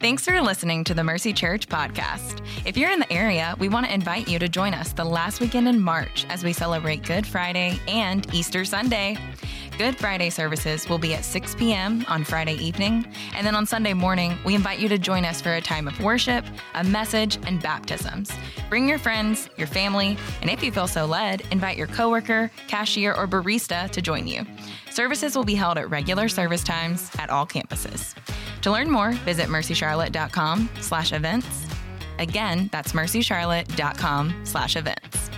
Thanks for listening to the Mercy Church podcast. If you're in the area, we want to invite you to join us the last weekend in March as we celebrate Good Friday and Easter Sunday. Good Friday services will be at 6 p.m. on Friday evening, and then on Sunday morning, we invite you to join us for a time of worship, a message, and baptisms. Bring your friends, your family, and if you feel so led, invite your coworker, cashier, or barista to join you. Services will be held at regular service times at all campuses. To learn more, visit mercycharlotte.com slash events. Again, that's mercycharlotte.com slash events.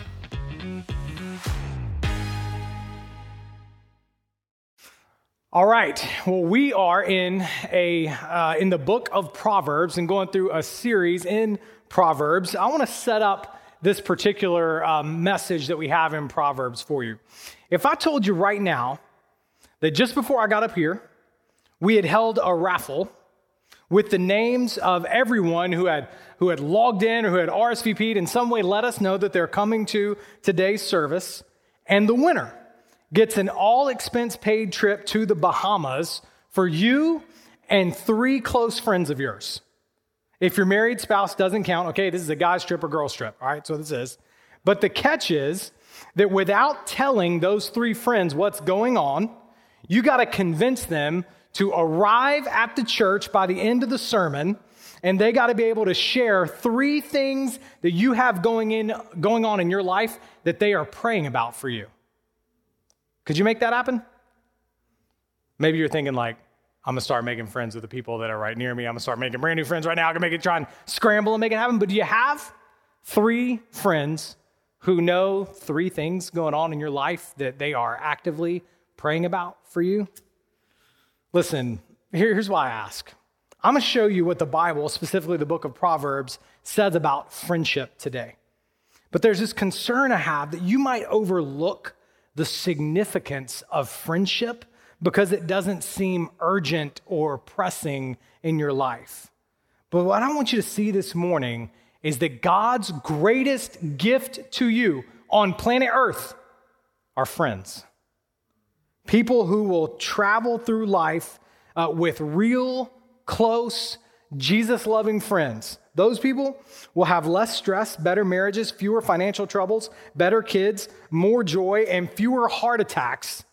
All right. Well, we are in a uh, in the book of Proverbs and going through a series in Proverbs. I want to set up this particular um, message that we have in Proverbs for you. If I told you right now that just before I got up here, we had held a raffle with the names of everyone who had who had logged in or who had RSVP'd in some way let us know that they're coming to today's service, and the winner gets an all expense paid trip to the Bahamas for you and three close friends of yours. If your married spouse doesn't count, okay, this is a guy's trip or girl's trip, all right, so this is. But the catch is that without telling those three friends what's going on, you got to convince them to arrive at the church by the end of the sermon and they got to be able to share three things that you have going in going on in your life that they are praying about for you. Could you make that happen? Maybe you're thinking, like, I'm gonna start making friends with the people that are right near me. I'm gonna start making brand new friends right now. I can make it try and scramble and make it happen. But do you have three friends who know three things going on in your life that they are actively praying about for you? Listen, here, here's why I ask. I'm gonna show you what the Bible, specifically the book of Proverbs, says about friendship today. But there's this concern I have that you might overlook the significance of friendship because it doesn't seem urgent or pressing in your life. But what I want you to see this morning is that God's greatest gift to you on planet Earth are friends. People who will travel through life uh, with real, close, Jesus loving friends those people will have less stress, better marriages, fewer financial troubles, better kids, more joy, and fewer heart attacks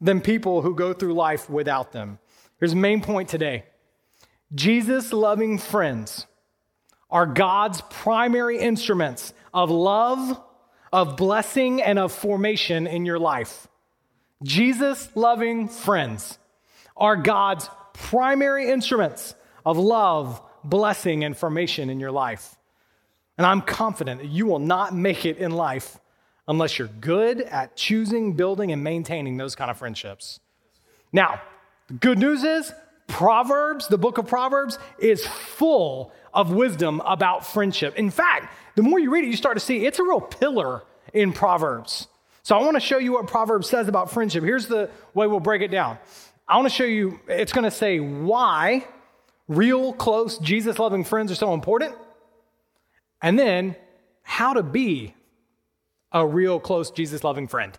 than people who go through life without them. Here's the main point today Jesus loving friends are God's primary instruments of love, of blessing, and of formation in your life. Jesus loving friends are God's primary instruments of love, blessing and formation in your life. And I'm confident that you will not make it in life unless you're good at choosing, building, and maintaining those kind of friendships. Now, the good news is Proverbs, the book of Proverbs, is full of wisdom about friendship. In fact, the more you read it, you start to see it's a real pillar in Proverbs. So I want to show you what Proverbs says about friendship. Here's the way we'll break it down. I want to show you, it's going to say why real close Jesus loving friends are so important. And then how to be a real close Jesus loving friend.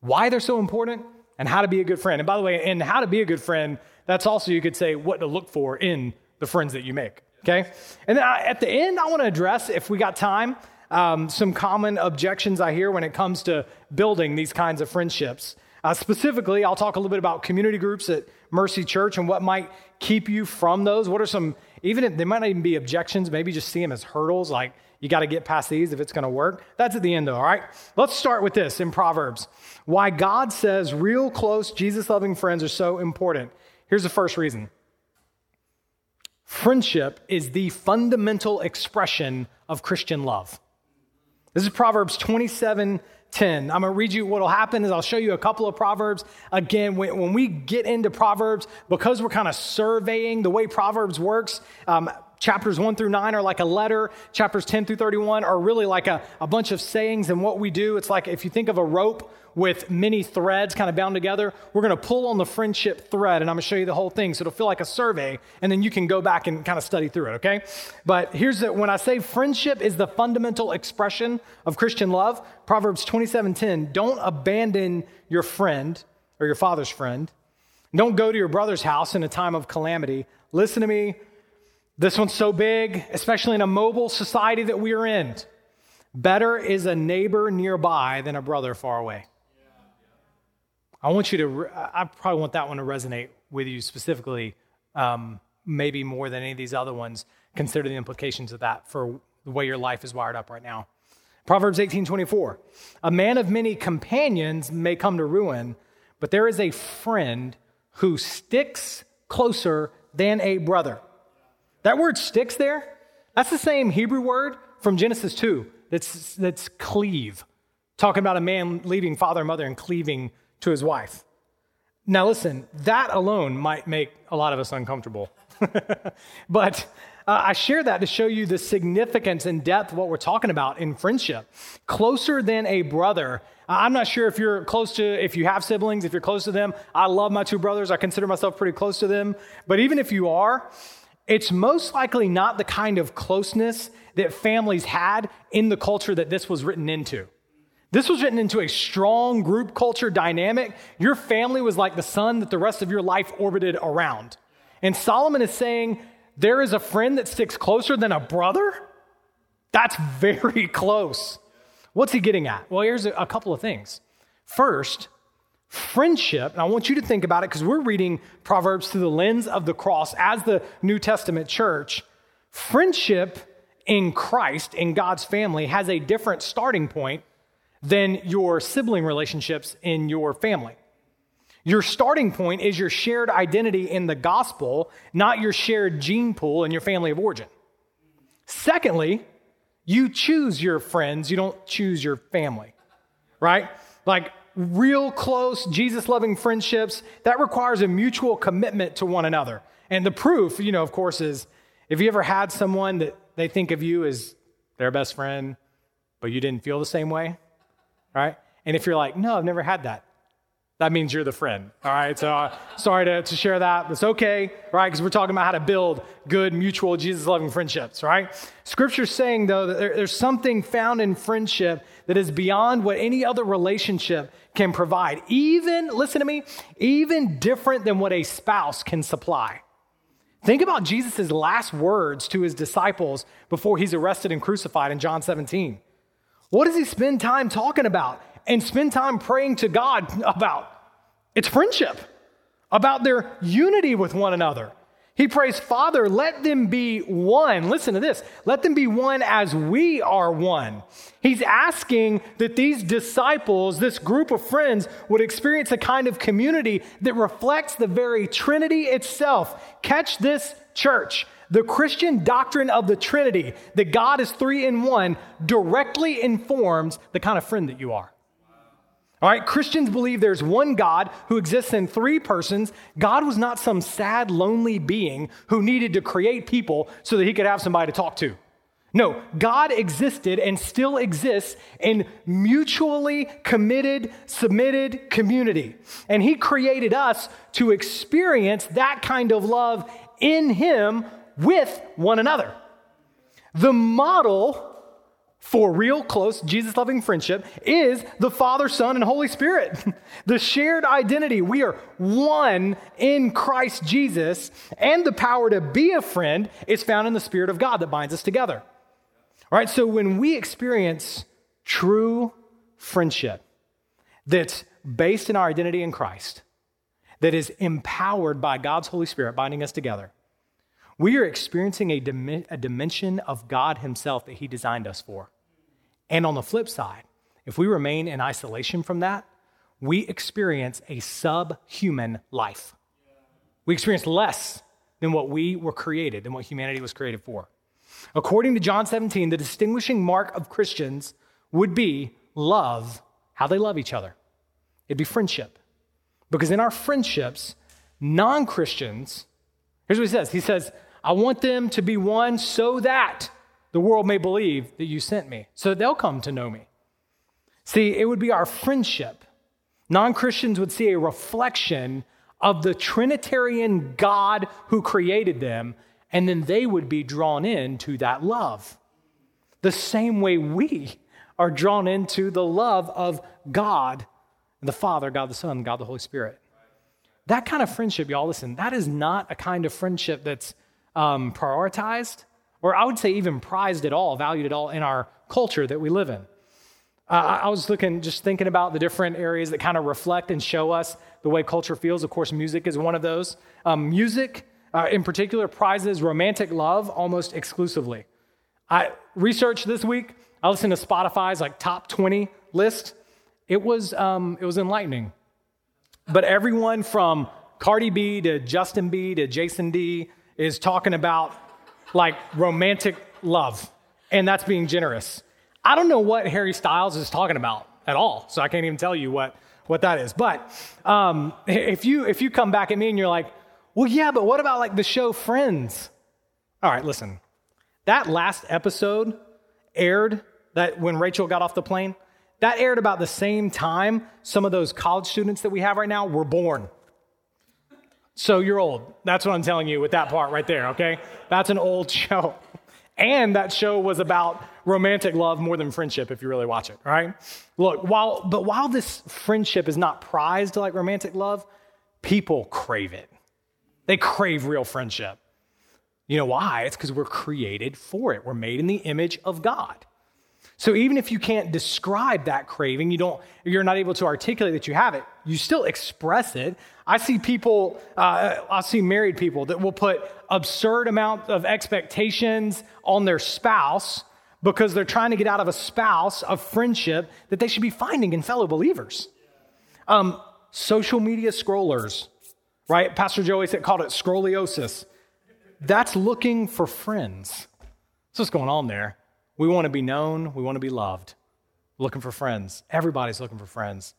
Why they're so important and how to be a good friend. And by the way, in how to be a good friend, that's also you could say what to look for in the friends that you make. Okay? And then at the end, I want to address, if we got time, um, some common objections I hear when it comes to building these kinds of friendships. Uh, specifically, I'll talk a little bit about community groups at Mercy Church and what might keep you from those. What are some, even if they might not even be objections, maybe just see them as hurdles, like you got to get past these if it's going to work. That's at the end, though, all right? Let's start with this in Proverbs. Why God says real close, Jesus loving friends are so important. Here's the first reason friendship is the fundamental expression of Christian love. This is Proverbs 27 10. I'm going to read you what will happen is I'll show you a couple of Proverbs. Again, when, when we get into Proverbs, because we're kind of surveying the way Proverbs works, um, chapters 1 through 9 are like a letter. Chapters 10 through 31 are really like a, a bunch of sayings and what we do. It's like if you think of a rope with many threads kind of bound together we're going to pull on the friendship thread and i'm going to show you the whole thing. So it'll feel like a survey and then you can go back and kind of study through it okay? But here's the, when i say friendship is the fundamental expression of christian love proverbs 27.10 don't abandon your friend or your father's friend. Don't go to your brother's house in a time of calamity. Listen to me This one's so big, especially in a mobile society that we are in. Better is a neighbor nearby than a brother far away. I want you to, I probably want that one to resonate with you specifically, um, maybe more than any of these other ones. Consider the implications of that for the way your life is wired up right now. Proverbs 18 24. A man of many companions may come to ruin, but there is a friend who sticks closer than a brother. That word sticks there, that's the same Hebrew word from Genesis 2 that's, that's cleave, talking about a man leaving father and mother and cleaving to his wife. Now, listen, that alone might make a lot of us uncomfortable. but uh, I share that to show you the significance and depth of what we're talking about in friendship. Closer than a brother. I'm not sure if you're close to, if you have siblings, if you're close to them. I love my two brothers. I consider myself pretty close to them. But even if you are, it's most likely not the kind of closeness that families had in the culture that this was written into. This was written into a strong group culture dynamic. Your family was like the sun that the rest of your life orbited around. And Solomon is saying, there is a friend that sticks closer than a brother? That's very close. What's he getting at? Well, here's a, couple of things. First, friendship, and I want you to think about it because we're reading Proverbs through the lens of the cross as the New Testament church. Friendship in Christ, in God's family, has a different starting point than your sibling relationships in your family. Your starting point is your shared identity in the gospel, not your shared gene pool and your family of origin. Secondly, you choose your friends, you don't choose your family, right? Like real close, Jesus loving friendships, that requires a mutual commitment to one another. And the proof, you know, of course, is if you ever had someone that they think of you as their best friend, but you didn't feel the same way, right? And if you're like, no, I've never had that, that means you're the friend. All right. So uh, sorry to, to share that. It's okay, right? Because we're talking about how to build good, mutual, Jesus loving friendships, right? Scripture's saying, though, that there, there's something found in friendship that is beyond what any other relationship can provide. Even, listen to me, even different than what a spouse can supply. Think about Jesus' last words to his disciples before he's arrested and crucified in John 17. What does he spend time talking about? And spend time praying to God about. It's friendship, about their unity with one another. He prays, Father, let them be one. Listen to this. Let them be one as we are one. He's asking that these disciples, this group of friends, would experience a kind of community that reflects the very Trinity itself. Catch this, church. The Christian doctrine of the Trinity, that God is three in one, directly informs the kind of friend that you are. All right, Christians believe there's one God who exists in three persons. God was not some sad, lonely being who needed to create people so that he could have somebody to talk to. No, God existed and still exists in mutually committed, submitted community. And he created us to experience that kind of love in him with one another. The model for real close Jesus loving friendship is the Father, Son, and Holy Spirit. the shared identity. We are one in Christ Jesus, and the power to be a friend is found in the Spirit of God that binds us together. All right, so when we experience true friendship that's based in our identity in Christ, that is empowered by God's Holy Spirit binding us together, we are experiencing a, dim- a dimension of God Himself that He designed us for. And on the flip side, if we remain in isolation from that, we experience a subhuman life. We experience less than what we were created, than what humanity was created for. According to John 17, the distinguishing mark of Christians would be love, how they love each other. It'd be friendship. Because in our friendships, non Christians, here's what he says He says, I want them to be one so that the world may believe that you sent me, so they'll come to know me. See, it would be our friendship. Non Christians would see a reflection of the Trinitarian God who created them, and then they would be drawn into that love. The same way we are drawn into the love of God, the Father, God the Son, God the Holy Spirit. That kind of friendship, y'all, listen, that is not a kind of friendship that's um, prioritized, or I would say even prized at all, valued at all in our culture that we live in. Uh, I was looking, just thinking about the different areas that kind of reflect and show us the way culture feels. Of course, music is one of those. Um, music, uh, in particular, prizes romantic love almost exclusively. I researched this week. I listened to Spotify's like top 20 list. It was um, it was enlightening. But everyone from Cardi B to Justin B to Jason D is talking about like romantic love, and that's being generous. I don't know what Harry Styles is talking about at all, so I can't even tell you what, what that is. But um, if, you, if you come back at me and you're like, well, yeah, but what about like the show Friends? All right, listen. That last episode aired that when Rachel got off the plane, that aired about the same time some of those college students that we have right now were born. So you're old. That's what I'm telling you with that part right there, okay? That's an old show. And that show was about romantic love more than friendship if you really watch it, right? Look, while but while this friendship is not prized like romantic love, people crave it. They crave real friendship. You know why? It's because we're created for it. We're made in the image of God. So even if you can't describe that craving, you don't, you're not able to articulate that you have it, you still express it. I see people, uh, I see married people that will put absurd amount of expectations on their spouse because they're trying to get out of a spouse of friendship that they should be finding in fellow believers. Um, social media scrollers, right? Pastor Joey said called it scroliosis. That's looking for friends. That's what's going on there. We want to be known, we want to be loved. Looking for friends. Everybody's looking for friends.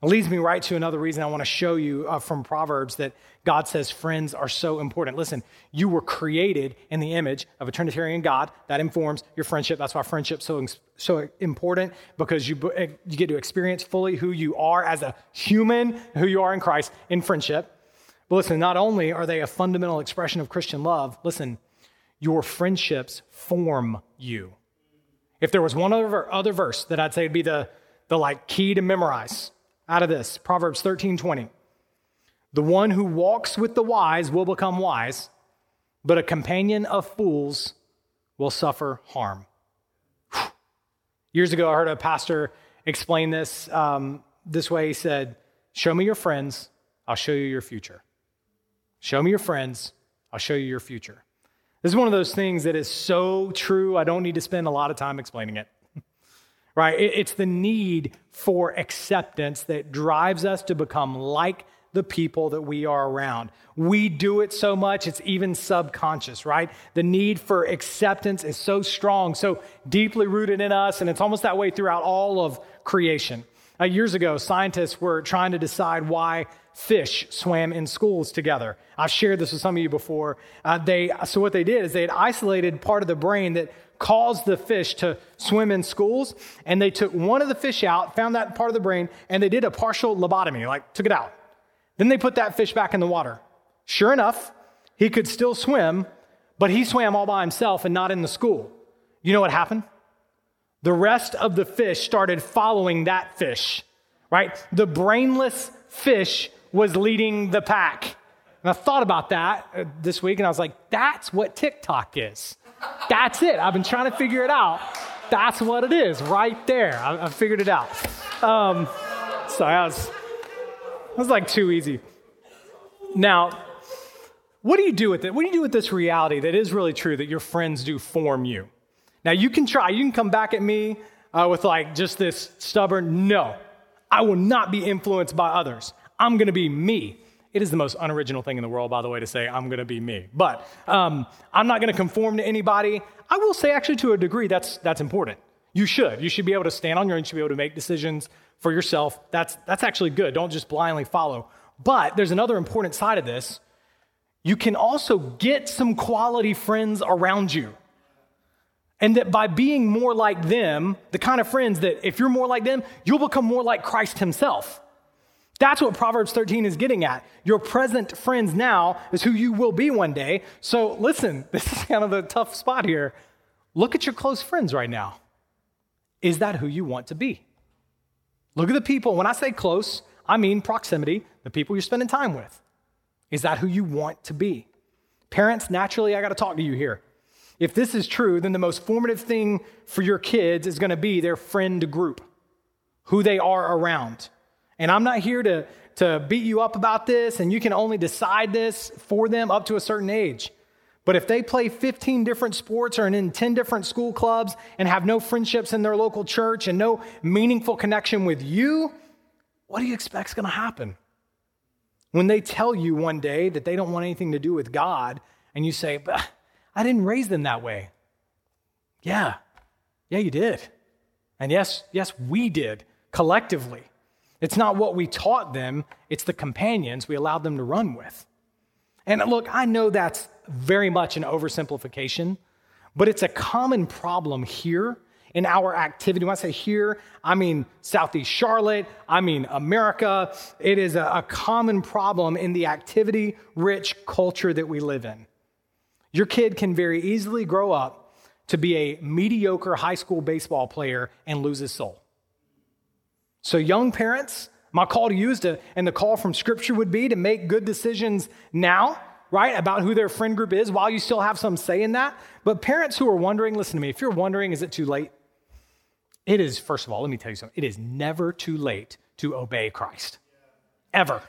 It leads me right to another reason I want to show you uh, from Proverbs that God says friends are so important. Listen, you were created in the image of a Trinitarian God. That informs your friendship. That's why friendship's so, so important because you, eh, you get to experience fully who you are as a human, who you are in Christ in friendship. But listen, not only are they a fundamental expression of Christian love, listen, your friendships form you. If there was one other, other verse that I'd say would be the, the like key to memorize out of this, Proverbs 13 20. The one who walks with the wise will become wise, but a companion of fools will suffer harm. Years ago, I heard a pastor explain this um, this way. He said, Show me your friends, I'll show you your future. Show me your friends, I'll show you your future. This is one of those things that is so true, I don't need to spend a lot of time explaining it. right? It's the need for acceptance that drives us to become like the people that we are around. We do it so much, it's even subconscious, right? The need for acceptance is so strong, so deeply rooted in us, and it's almost that way throughout all of creation. Uh, years ago, scientists were trying to decide why fish swam in schools together. I've shared this with some of you before. Uh, they, so, what they did is they had isolated part of the brain that caused the fish to swim in schools, and they took one of the fish out, found that part of the brain, and they did a partial lobotomy, like took it out. Then they put that fish back in the water. Sure enough, he could still swim, but he swam all by himself and not in the school. You know what happened? The rest of the fish started following that fish, right? The brainless fish was leading the pack. And I thought about that uh, this week and I was like, that's what TikTok is. That's it. I've been trying to figure it out. That's what it is right there. I, I figured it out. Um, sorry, I was, that was like too easy. Now, what do you do with it? What do you do with this reality that is really true that your friends do form you? Now, you can try, you can come back at me uh, with like just this stubborn, no, I will not be influenced by others. I'm going to be me. It is the most unoriginal thing in the world, by the way, to say, I'm going to be me. But um, I'm not going to conform to anybody. I will say, actually, to a degree, that's, that's important. You should. You should be able to stand on your own. You should be able to make decisions for yourself. That's, that's actually good. Don't just blindly follow. But there's another important side of this. You can also get some quality friends around you. And that by being more like them, the kind of friends that if you're more like them, you'll become more like Christ himself. That's what Proverbs 13 is getting at. Your present friends now is who you will be one day. So listen, this is kind of the tough spot here. Look at your close friends right now. Is that who you want to be? Look at the people. When I say close, I mean proximity, the people you're spending time with. Is that who you want to be? Parents, naturally, I got to talk to you here. If this is true, then the most formative thing for your kids is going to be their friend group, who they are around. And I'm not here to, to beat you up about this, and you can only decide this for them up to a certain age. But if they play 15 different sports or in 10 different school clubs and have no friendships in their local church and no meaningful connection with you, what do you expect is going to happen? When they tell you one day that they don't want anything to do with God, and you say, but I didn't raise them that way. Yeah, yeah, you did. And yes, yes, we did collectively. It's not what we taught them, it's the companions we allowed them to run with. And look, I know that's very much an oversimplification, but it's a common problem here in our activity. When I say here, I mean Southeast Charlotte, I mean America. It is a, a common problem in the activity rich culture that we live in. Your kid can very easily grow up to be a mediocre high school baseball player and lose his soul. So, young parents, my call to you is to, and the call from Scripture would be to make good decisions now, right, about who their friend group is while you still have some say in that. But parents who are wondering, listen to me, if you're wondering, is it too late? It is, first of all, let me tell you something. It is never too late to obey Christ. Ever.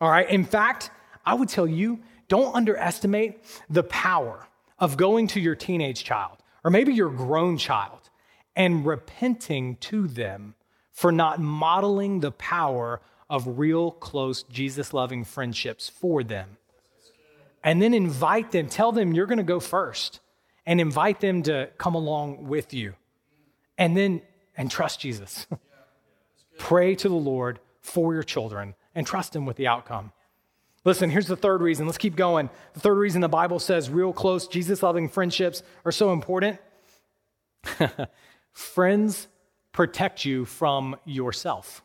All right. In fact, I would tell you, don't underestimate the power of going to your teenage child or maybe your grown child and repenting to them for not modeling the power of real, close, Jesus loving friendships for them. And then invite them, tell them you're going to go first, and invite them to come along with you. And then, and trust Jesus. Pray to the Lord for your children and trust Him with the outcome. Listen, here's the third reason. Let's keep going. The third reason the Bible says real close, Jesus loving friendships are so important. Friends protect you from yourself.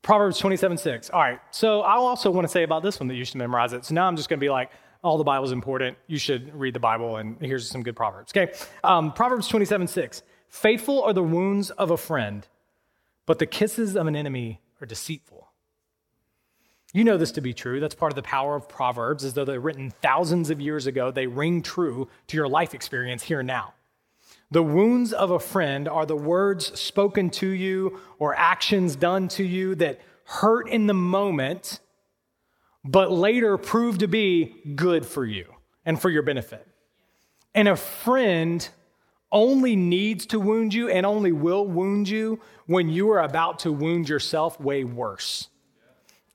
Proverbs 27 6. All right, so I also want to say about this one that you should memorize it. So now I'm just going to be like, all the Bible's important. You should read the Bible, and here's some good Proverbs. Okay, um, Proverbs 27 6. Faithful are the wounds of a friend, but the kisses of an enemy are deceitful. You know this to be true. That's part of the power of Proverbs, as though they're written thousands of years ago. They ring true to your life experience here and now. The wounds of a friend are the words spoken to you or actions done to you that hurt in the moment, but later prove to be good for you and for your benefit. And a friend only needs to wound you and only will wound you when you are about to wound yourself way worse.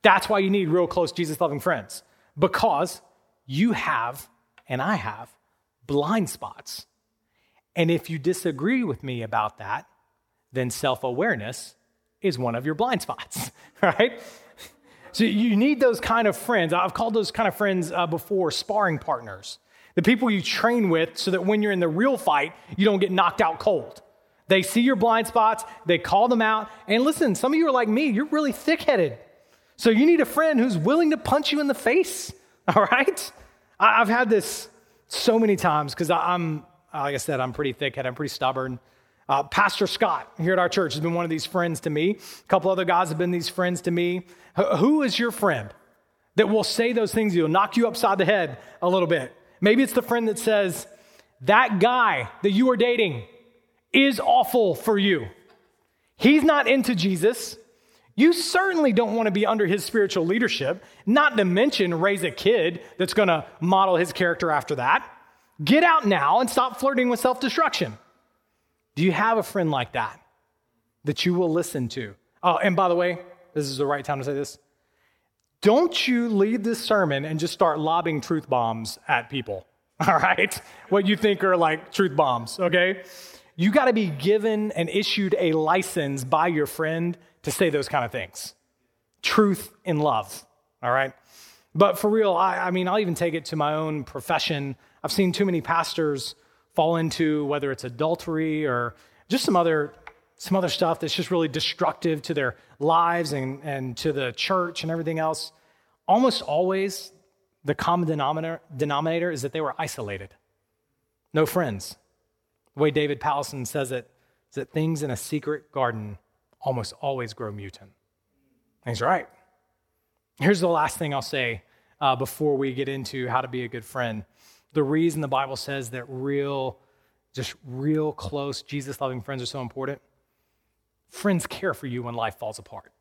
That's why you need real close Jesus loving friends, because you have, and I have, blind spots and if you disagree with me about that, then self awareness is one of your blind spots, right? So you need those kind of friends. I've called those kind of friends uh, before sparring partners. The people you train with so that when you're in the real fight, you don't get knocked out cold. They see your blind spots, they call them out. And listen, some of you are like me, you're really thick headed. So you need a friend who's willing to punch you in the face, all right? I've had this so many times because I'm like I said, I'm pretty thick headed, I'm pretty stubborn. Uh, Pastor Scott here at our church has been one of these friends to me. A couple other guys have been these friends to me. H- who is your friend that will say those things that'll knock you upside the head a little bit? Maybe it's the friend that says, That guy that you are dating is awful for you. He's not into Jesus. You certainly don't want to be under his spiritual leadership, not to mention raise a kid that's going to model his character after that. Get out now and stop flirting with self destruction. Do you have a friend like that that you will listen to? Oh, and by the way, this is the right time to say this. Don't you leave this sermon and just start lobbing truth bombs at people, all right? What you think are like truth bombs, okay? You got to be given and issued a license by your friend to say those kind of things. Truth in love, all right? But for real, I, I mean, I'll even take it to my own profession. I've seen too many pastors fall into whether it's adultery or just some other some other stuff that's just really destructive to their lives and, and to the church and everything else. Almost always, the common denominator, denominator is that they were isolated, no friends. The way David Powlison says it is that things in a secret garden almost always grow mutant. And he's right. Here's the last thing I'll say uh, before we get into how to be a good friend. The reason the Bible says that real, just real close, Jesus loving friends are so important friends care for you when life falls apart.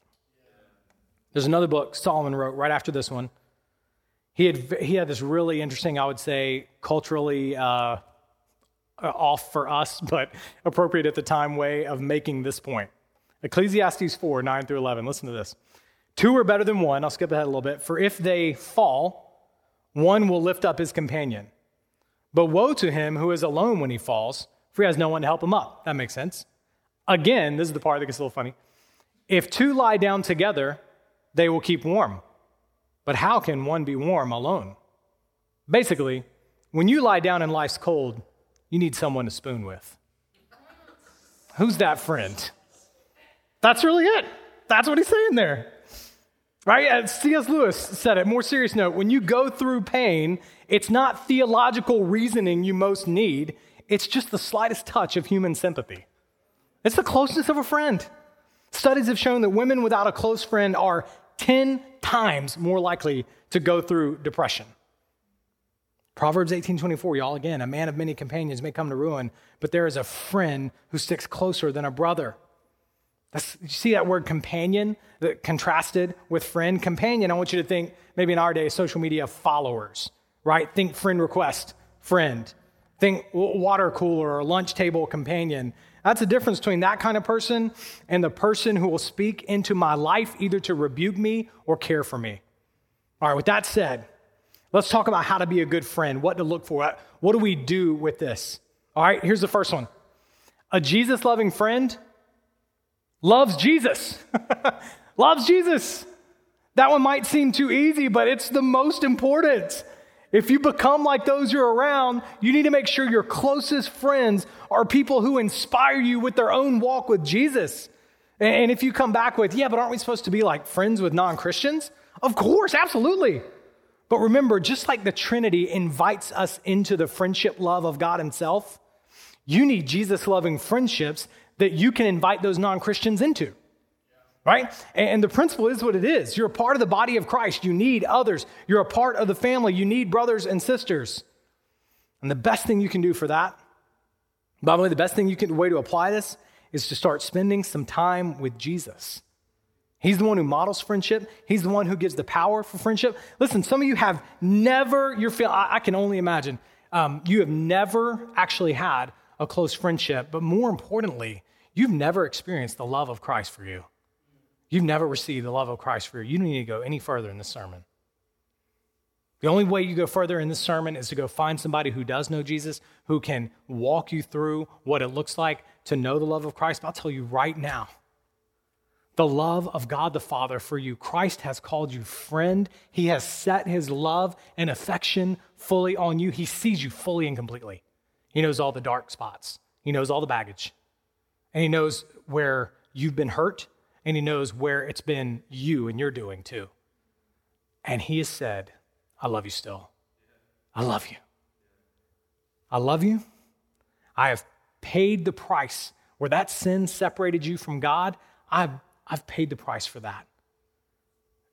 There's another book Solomon wrote right after this one. He had, he had this really interesting, I would say, culturally uh, off for us, but appropriate at the time way of making this point. Ecclesiastes 4 9 through 11. Listen to this. Two are better than one. I'll skip ahead a little bit. For if they fall, one will lift up his companion. But woe to him who is alone when he falls, for he has no one to help him up. That makes sense. Again, this is the part that gets a little funny. If two lie down together, they will keep warm. But how can one be warm alone? Basically, when you lie down and life's cold, you need someone to spoon with. Who's that friend? That's really it. That's what he's saying there. Right? C.S. Lewis said it, more serious note, when you go through pain, it's not theological reasoning you most need, it's just the slightest touch of human sympathy. It's the closeness of a friend. Studies have shown that women without a close friend are 10 times more likely to go through depression. Proverbs 18:24, y'all again, a man of many companions may come to ruin, but there is a friend who sticks closer than a brother. That's, you see that word companion that contrasted with friend? Companion, I want you to think, maybe in our day, social media followers, right? Think friend request, friend. Think water cooler or lunch table companion. That's the difference between that kind of person and the person who will speak into my life either to rebuke me or care for me. All right, with that said, let's talk about how to be a good friend, what to look for. What do we do with this? All right, here's the first one a Jesus loving friend loves Jesus. loves Jesus. That one might seem too easy, but it's the most important. If you become like those you're around, you need to make sure your closest friends are people who inspire you with their own walk with Jesus. And if you come back with, yeah, but aren't we supposed to be like friends with non Christians? Of course, absolutely. But remember, just like the Trinity invites us into the friendship love of God Himself, you need Jesus loving friendships that you can invite those non Christians into. Right? And the principle is what it is. You're a part of the body of Christ. You need others. You're a part of the family. You need brothers and sisters. And the best thing you can do for that, by the way, the best thing you can, way to apply this is to start spending some time with Jesus. He's the one who models friendship. He's the one who gives the power for friendship. Listen, some of you have never, you're feel, I, I can only imagine, um, you have never actually had a close friendship, but more importantly, you've never experienced the love of Christ for you. You've never received the love of Christ for you. You don't need to go any further in this sermon. The only way you go further in this sermon is to go find somebody who does know Jesus, who can walk you through what it looks like to know the love of Christ. But I'll tell you right now the love of God the Father for you. Christ has called you friend. He has set his love and affection fully on you. He sees you fully and completely. He knows all the dark spots, he knows all the baggage, and he knows where you've been hurt, and he knows where it's been you and you're doing too. And he has said, I love you still. I love you. I love you. I have paid the price where that sin separated you from God. I've, I've paid the price for that.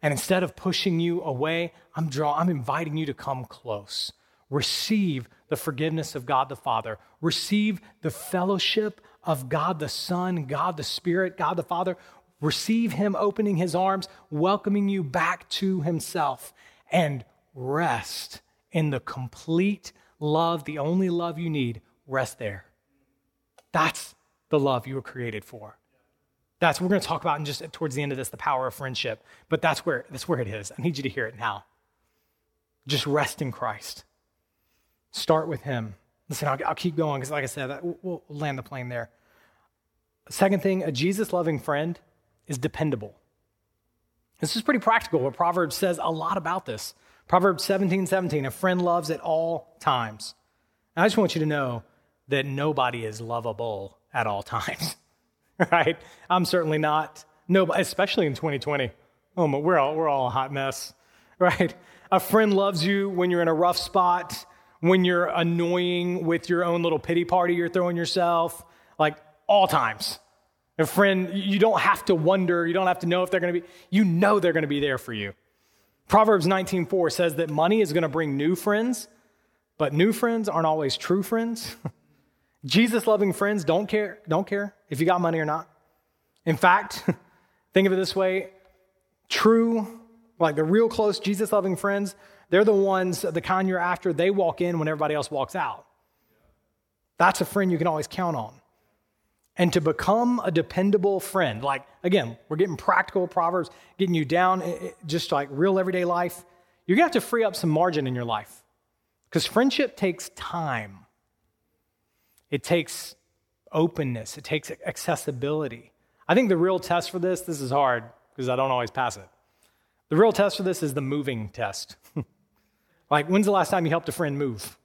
And instead of pushing you away, I'm draw, I'm inviting you to come close. Receive the forgiveness of God the Father. Receive the fellowship of God the Son, God the Spirit, God the Father. Receive Him opening His arms, welcoming you back to Himself, and rest in the complete love, the only love you need. Rest there. That's the love you were created for. That's we're going to talk about in just towards the end of this the power of friendship, but that's where that's where it is. I need you to hear it now. Just rest in Christ. Start with Him. Listen, I'll, I'll keep going because, like I said, we'll, we'll land the plane there. Second thing, a Jesus loving friend is dependable. This is pretty practical, but Proverbs says a lot about this. Proverbs 17 17, a friend loves at all times. And I just want you to know that nobody is lovable at all times, right? I'm certainly not, no, especially in 2020. Oh, but we're all, we're all a hot mess, right? A friend loves you when you're in a rough spot, when you're annoying with your own little pity party you're throwing yourself, like all times. A friend, you don't have to wonder, you don't have to know if they're going to be, you know they're going to be there for you. Proverbs 19:4 says that money is going to bring new friends, but new friends aren't always true friends. Jesus loving friends don't care, don't care if you got money or not. In fact, think of it this way, true, like the real close Jesus loving friends, they're the ones, the kind you're after, they walk in when everybody else walks out. That's a friend you can always count on. And to become a dependable friend, like again, we're getting practical Proverbs, getting you down eh, eh, just like real everyday life, you're gonna have to free up some margin in your life. Because friendship takes time, it takes openness, it takes accessibility. I think the real test for this, this is hard because I don't always pass it. The real test for this is the moving test. like, when's the last time you helped a friend move?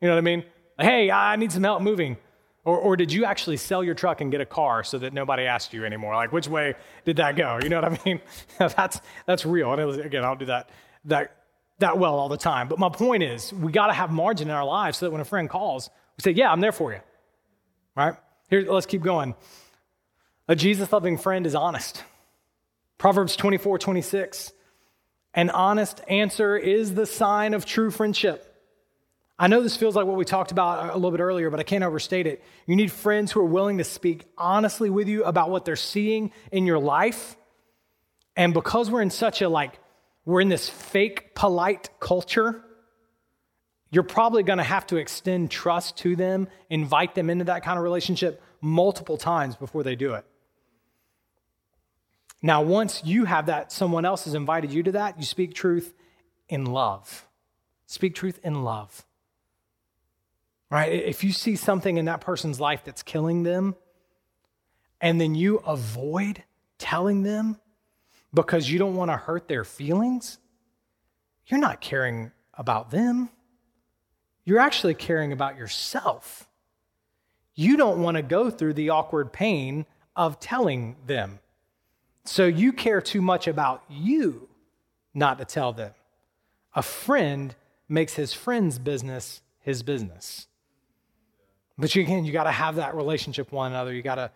You know what I mean? Hey, I need some help moving. Or, or did you actually sell your truck and get a car so that nobody asked you anymore? Like, which way did that go? You know what I mean? that's, that's real. And was, again, I don't do that, that, that well all the time. But my point is, we got to have margin in our lives so that when a friend calls, we say, Yeah, I'm there for you. Right? Here, let's keep going. A Jesus loving friend is honest. Proverbs 24, 26. An honest answer is the sign of true friendship. I know this feels like what we talked about a little bit earlier, but I can't overstate it. You need friends who are willing to speak honestly with you about what they're seeing in your life. And because we're in such a like, we're in this fake polite culture, you're probably going to have to extend trust to them, invite them into that kind of relationship multiple times before they do it. Now, once you have that, someone else has invited you to that, you speak truth in love. Speak truth in love right? If you see something in that person's life that's killing them, and then you avoid telling them because you don't want to hurt their feelings, you're not caring about them. You're actually caring about yourself. You don't want to go through the awkward pain of telling them. So you care too much about you not to tell them. A friend makes his friend's business his business. But you, again, you got to have that relationship with one another. You got to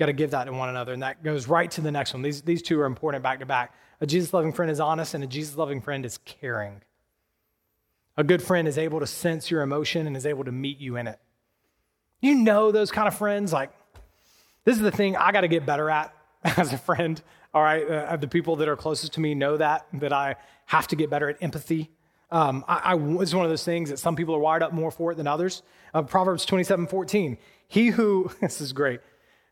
got to give that to one another. And that goes right to the next one. These, these two are important back to back. A Jesus loving friend is honest, and a Jesus loving friend is caring. A good friend is able to sense your emotion and is able to meet you in it. You know those kind of friends. Like, this is the thing I got to get better at as a friend. All right. Uh, the people that are closest to me know that, that I have to get better at empathy. Um, I, I, it's one of those things that some people are wired up more for it than others. Uh, Proverbs 27 14. He who, this is great.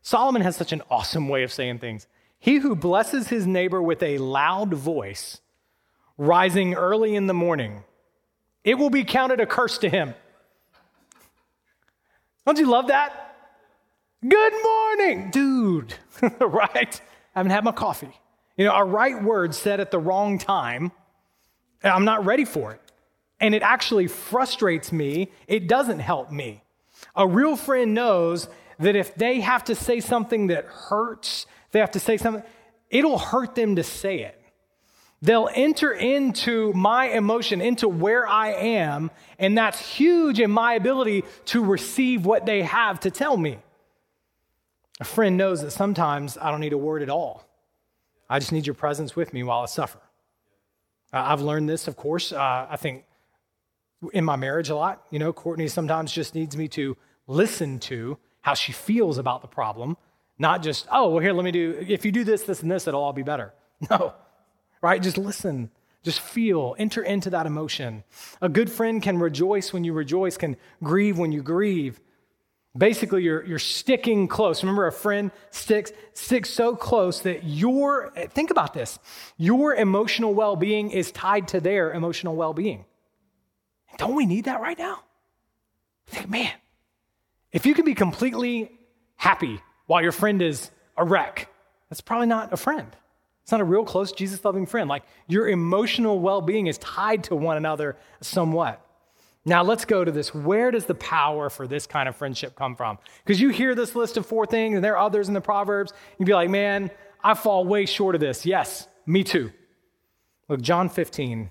Solomon has such an awesome way of saying things. He who blesses his neighbor with a loud voice, rising early in the morning, it will be counted a curse to him. Don't you love that? Good morning, dude. right? I haven't had my coffee. You know, a right word said at the wrong time I'm not ready for it. And it actually frustrates me. It doesn't help me. A real friend knows that if they have to say something that hurts, they have to say something, it'll hurt them to say it. They'll enter into my emotion, into where I am, and that's huge in my ability to receive what they have to tell me. A friend knows that sometimes I don't need a word at all. I just need your presence with me while I suffer. Uh, I've learned this, of course. Uh, I think in my marriage a lot. You know, Courtney sometimes just needs me to listen to how she feels about the problem, not just, oh, well, here, let me do, if you do this, this, and this, it'll all be better. No, right? Just listen. Just feel, enter into that emotion. A good friend can rejoice when you rejoice, can grieve when you grieve. Basically, you're, you're sticking close. Remember, a friend sticks, sticks so close that your, think about this, your emotional well being is tied to their emotional well being. Don't we need that right now? Think, man, if you can be completely happy while your friend is a wreck, that's probably not a friend. It's not a real close, Jesus loving friend. Like your emotional well being is tied to one another somewhat. Now let's go to this. Where does the power for this kind of friendship come from? Because you hear this list of four things, and there are others in the Proverbs. You'd be like, man, I fall way short of this. Yes, me too. Look, John 15,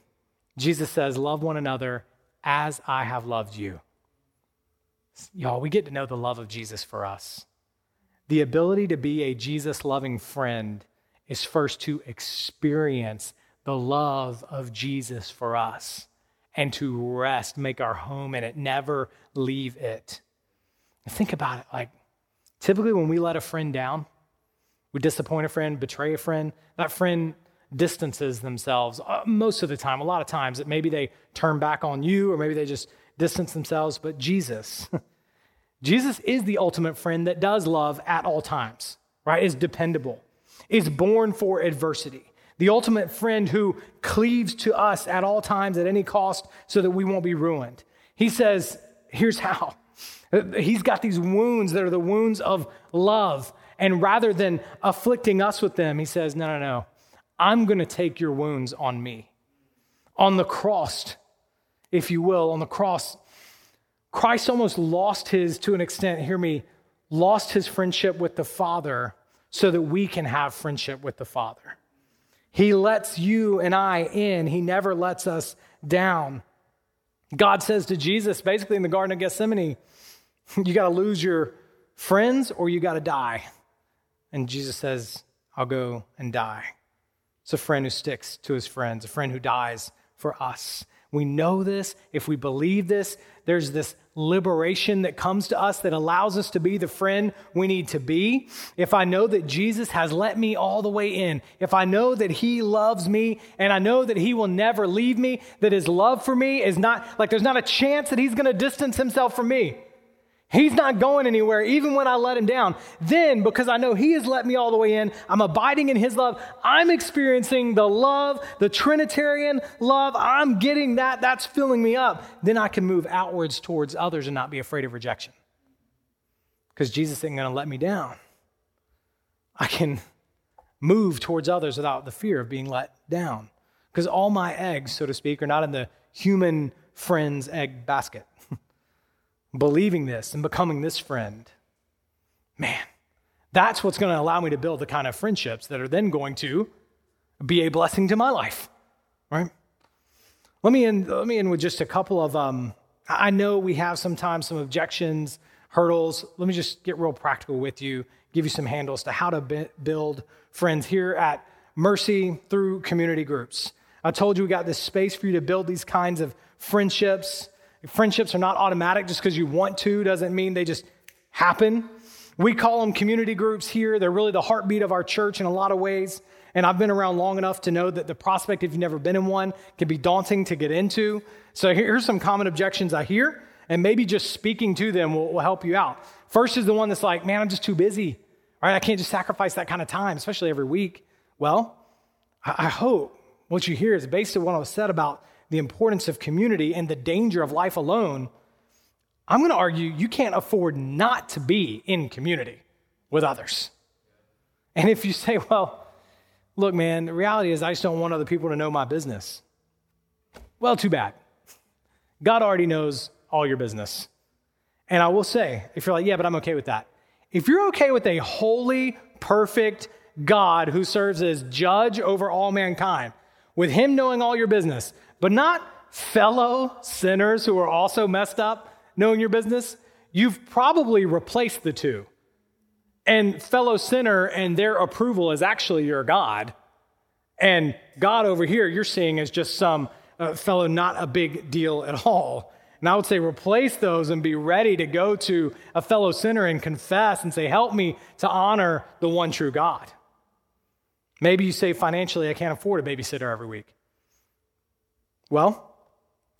Jesus says, Love one another as I have loved you. Y'all, we get to know the love of Jesus for us. The ability to be a Jesus loving friend is first to experience the love of Jesus for us and to rest, make our home in it, never leave it. think about it like typically when we let a friend down, we disappoint a friend, betray a friend, that friend distances themselves uh, most of the time. A lot of times, that maybe they turn back on you or maybe they just distance themselves. But Jesus, Jesus is the ultimate friend that does love at all times, right? Is dependable, is born for adversity. The ultimate friend who cleaves to us at all times, at any cost, so that we won't be ruined. He says, here's how. He's got these wounds that are the wounds of love. And rather than afflicting us with them, he says, no, no, no. I'm going to take your wounds on me. On the cross, if you will, on the cross, Christ almost lost his, to an extent, hear me, lost his friendship with the Father so that we can have friendship with the Father. He lets you and I in, He never lets us down. God says to Jesus, basically in the Garden of Gethsemane, you got to lose your friends or you got to die. And Jesus says, I'll go and die. It's a friend who sticks to his friends, a friend who dies for us. We know this. If we believe this, there's this liberation that comes to us that allows us to be the friend we need to be. If I know that Jesus has let me all the way in, if I know that he loves me and I know that he will never leave me, that his love for me is not like there's not a chance that he's going to distance himself from me. He's not going anywhere, even when I let him down. Then, because I know he has let me all the way in, I'm abiding in his love. I'm experiencing the love, the Trinitarian love. I'm getting that. That's filling me up. Then I can move outwards towards others and not be afraid of rejection. Because Jesus isn't going to let me down. I can move towards others without the fear of being let down. Because all my eggs, so to speak, are not in the human friend's egg basket believing this and becoming this friend, man, that's what's going to allow me to build the kind of friendships that are then going to be a blessing to my life, right? Let me end, let me end with just a couple of, um, I know we have sometimes some objections, hurdles. Let me just get real practical with you, give you some handles to how to be, build friends here at Mercy through community groups. I told you we got this space for you to build these kinds of friendships. Friendships are not automatic just because you want to, doesn't mean they just happen. We call them community groups here. They're really the heartbeat of our church in a lot of ways. And I've been around long enough to know that the prospect, if you've never been in one, can be daunting to get into. So here's some common objections I hear, and maybe just speaking to them will, will help you out. First is the one that's like, man, I'm just too busy. Right? I can't just sacrifice that kind of time, especially every week. Well, I hope what you hear is based on what I was said about the importance of community and the danger of life alone, I'm going to argue you can't afford not to be in community with others. And if you say, well, look, man, the reality is I just don't want other people to know my business. Well, too bad. God already knows all your business. And I will say, if you're like, yeah, but I'm okay with that. If you're okay with a holy, perfect God who serves as judge over all mankind, with him knowing all your business, but not fellow sinners who are also messed up knowing your business. You've probably replaced the two. And fellow sinner and their approval is actually your God. And God over here, you're seeing as just some uh, fellow, not a big deal at all. And I would say replace those and be ready to go to a fellow sinner and confess and say, Help me to honor the one true God. Maybe you say financially, I can't afford a babysitter every week. Well,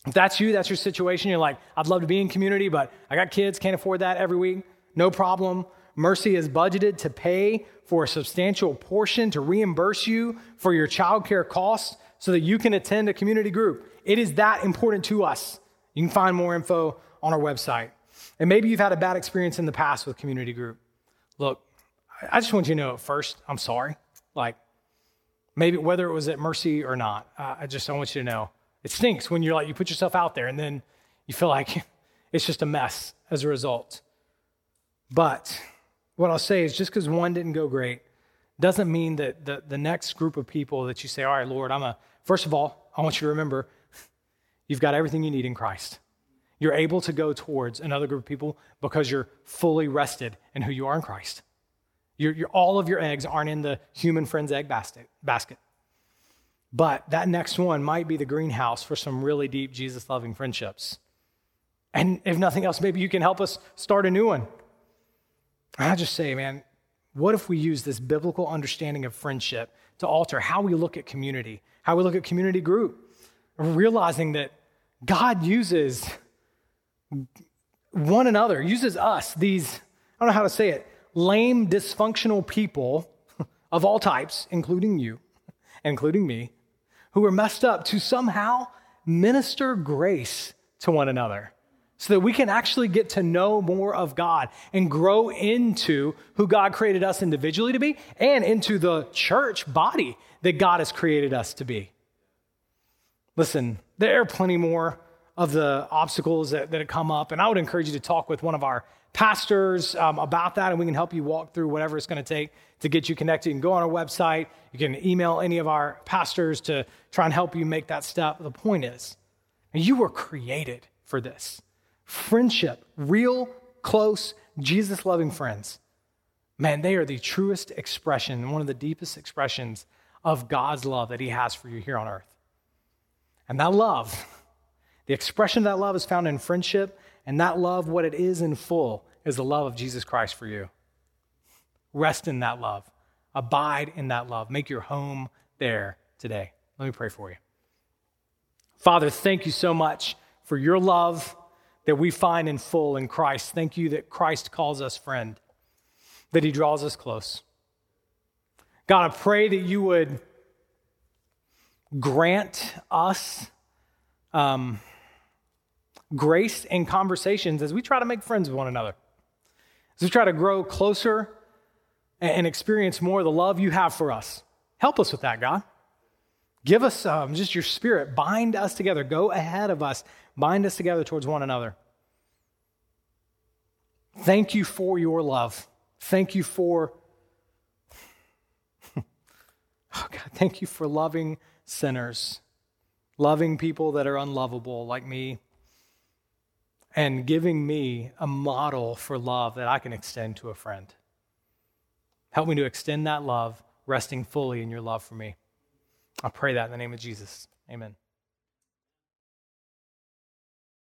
if that's you, that's your situation, you're like, I'd love to be in community, but I got kids, can't afford that every week. No problem. Mercy is budgeted to pay for a substantial portion to reimburse you for your childcare costs so that you can attend a community group. It is that important to us. You can find more info on our website. And maybe you've had a bad experience in the past with community group. Look, I just want you to know first, I'm sorry. Like, maybe whether it was at Mercy or not, I just I want you to know it stinks when you're like, you put yourself out there and then you feel like it's just a mess as a result. But what I'll say is just because one didn't go great doesn't mean that the, the next group of people that you say, all right, Lord, I'm a, first of all, I want you to remember you've got everything you need in Christ. You're able to go towards another group of people because you're fully rested in who you are in Christ. You're, you're, all of your eggs aren't in the human friend's egg basket. basket. But that next one might be the greenhouse for some really deep Jesus loving friendships. And if nothing else, maybe you can help us start a new one. I just say, man, what if we use this biblical understanding of friendship to alter how we look at community, how we look at community group, realizing that God uses one another, uses us, these, I don't know how to say it, lame, dysfunctional people of all types, including you, including me, who are messed up to somehow minister grace to one another so that we can actually get to know more of God and grow into who God created us individually to be and into the church body that God has created us to be. Listen, there are plenty more of the obstacles that, that come up, and I would encourage you to talk with one of our pastors um, about that, and we can help you walk through whatever it's going to take to get you connected. You can go on our website, you can email any of our pastors to try and help you make that step. The point is, you were created for this friendship, real, close, Jesus loving friends. Man, they are the truest expression, one of the deepest expressions of God's love that He has for you here on earth. And that love, the expression of that love is found in friendship, and that love, what it is in full, is the love of Jesus Christ for you. Rest in that love, abide in that love, make your home there today. Let me pray for you. Father, thank you so much for your love that we find in full in Christ. Thank you that Christ calls us friend, that he draws us close. God, I pray that you would grant us um, grace in conversations as we try to make friends with one another, as we try to grow closer and experience more of the love you have for us. Help us with that, God. Give us um, just your spirit. Bind us together. Go ahead of us. Bind us together towards one another. Thank you for your love. Thank you for, oh God, thank you for loving sinners, loving people that are unlovable like me, and giving me a model for love that I can extend to a friend. Help me to extend that love, resting fully in your love for me. I pray that in the name of Jesus. Amen.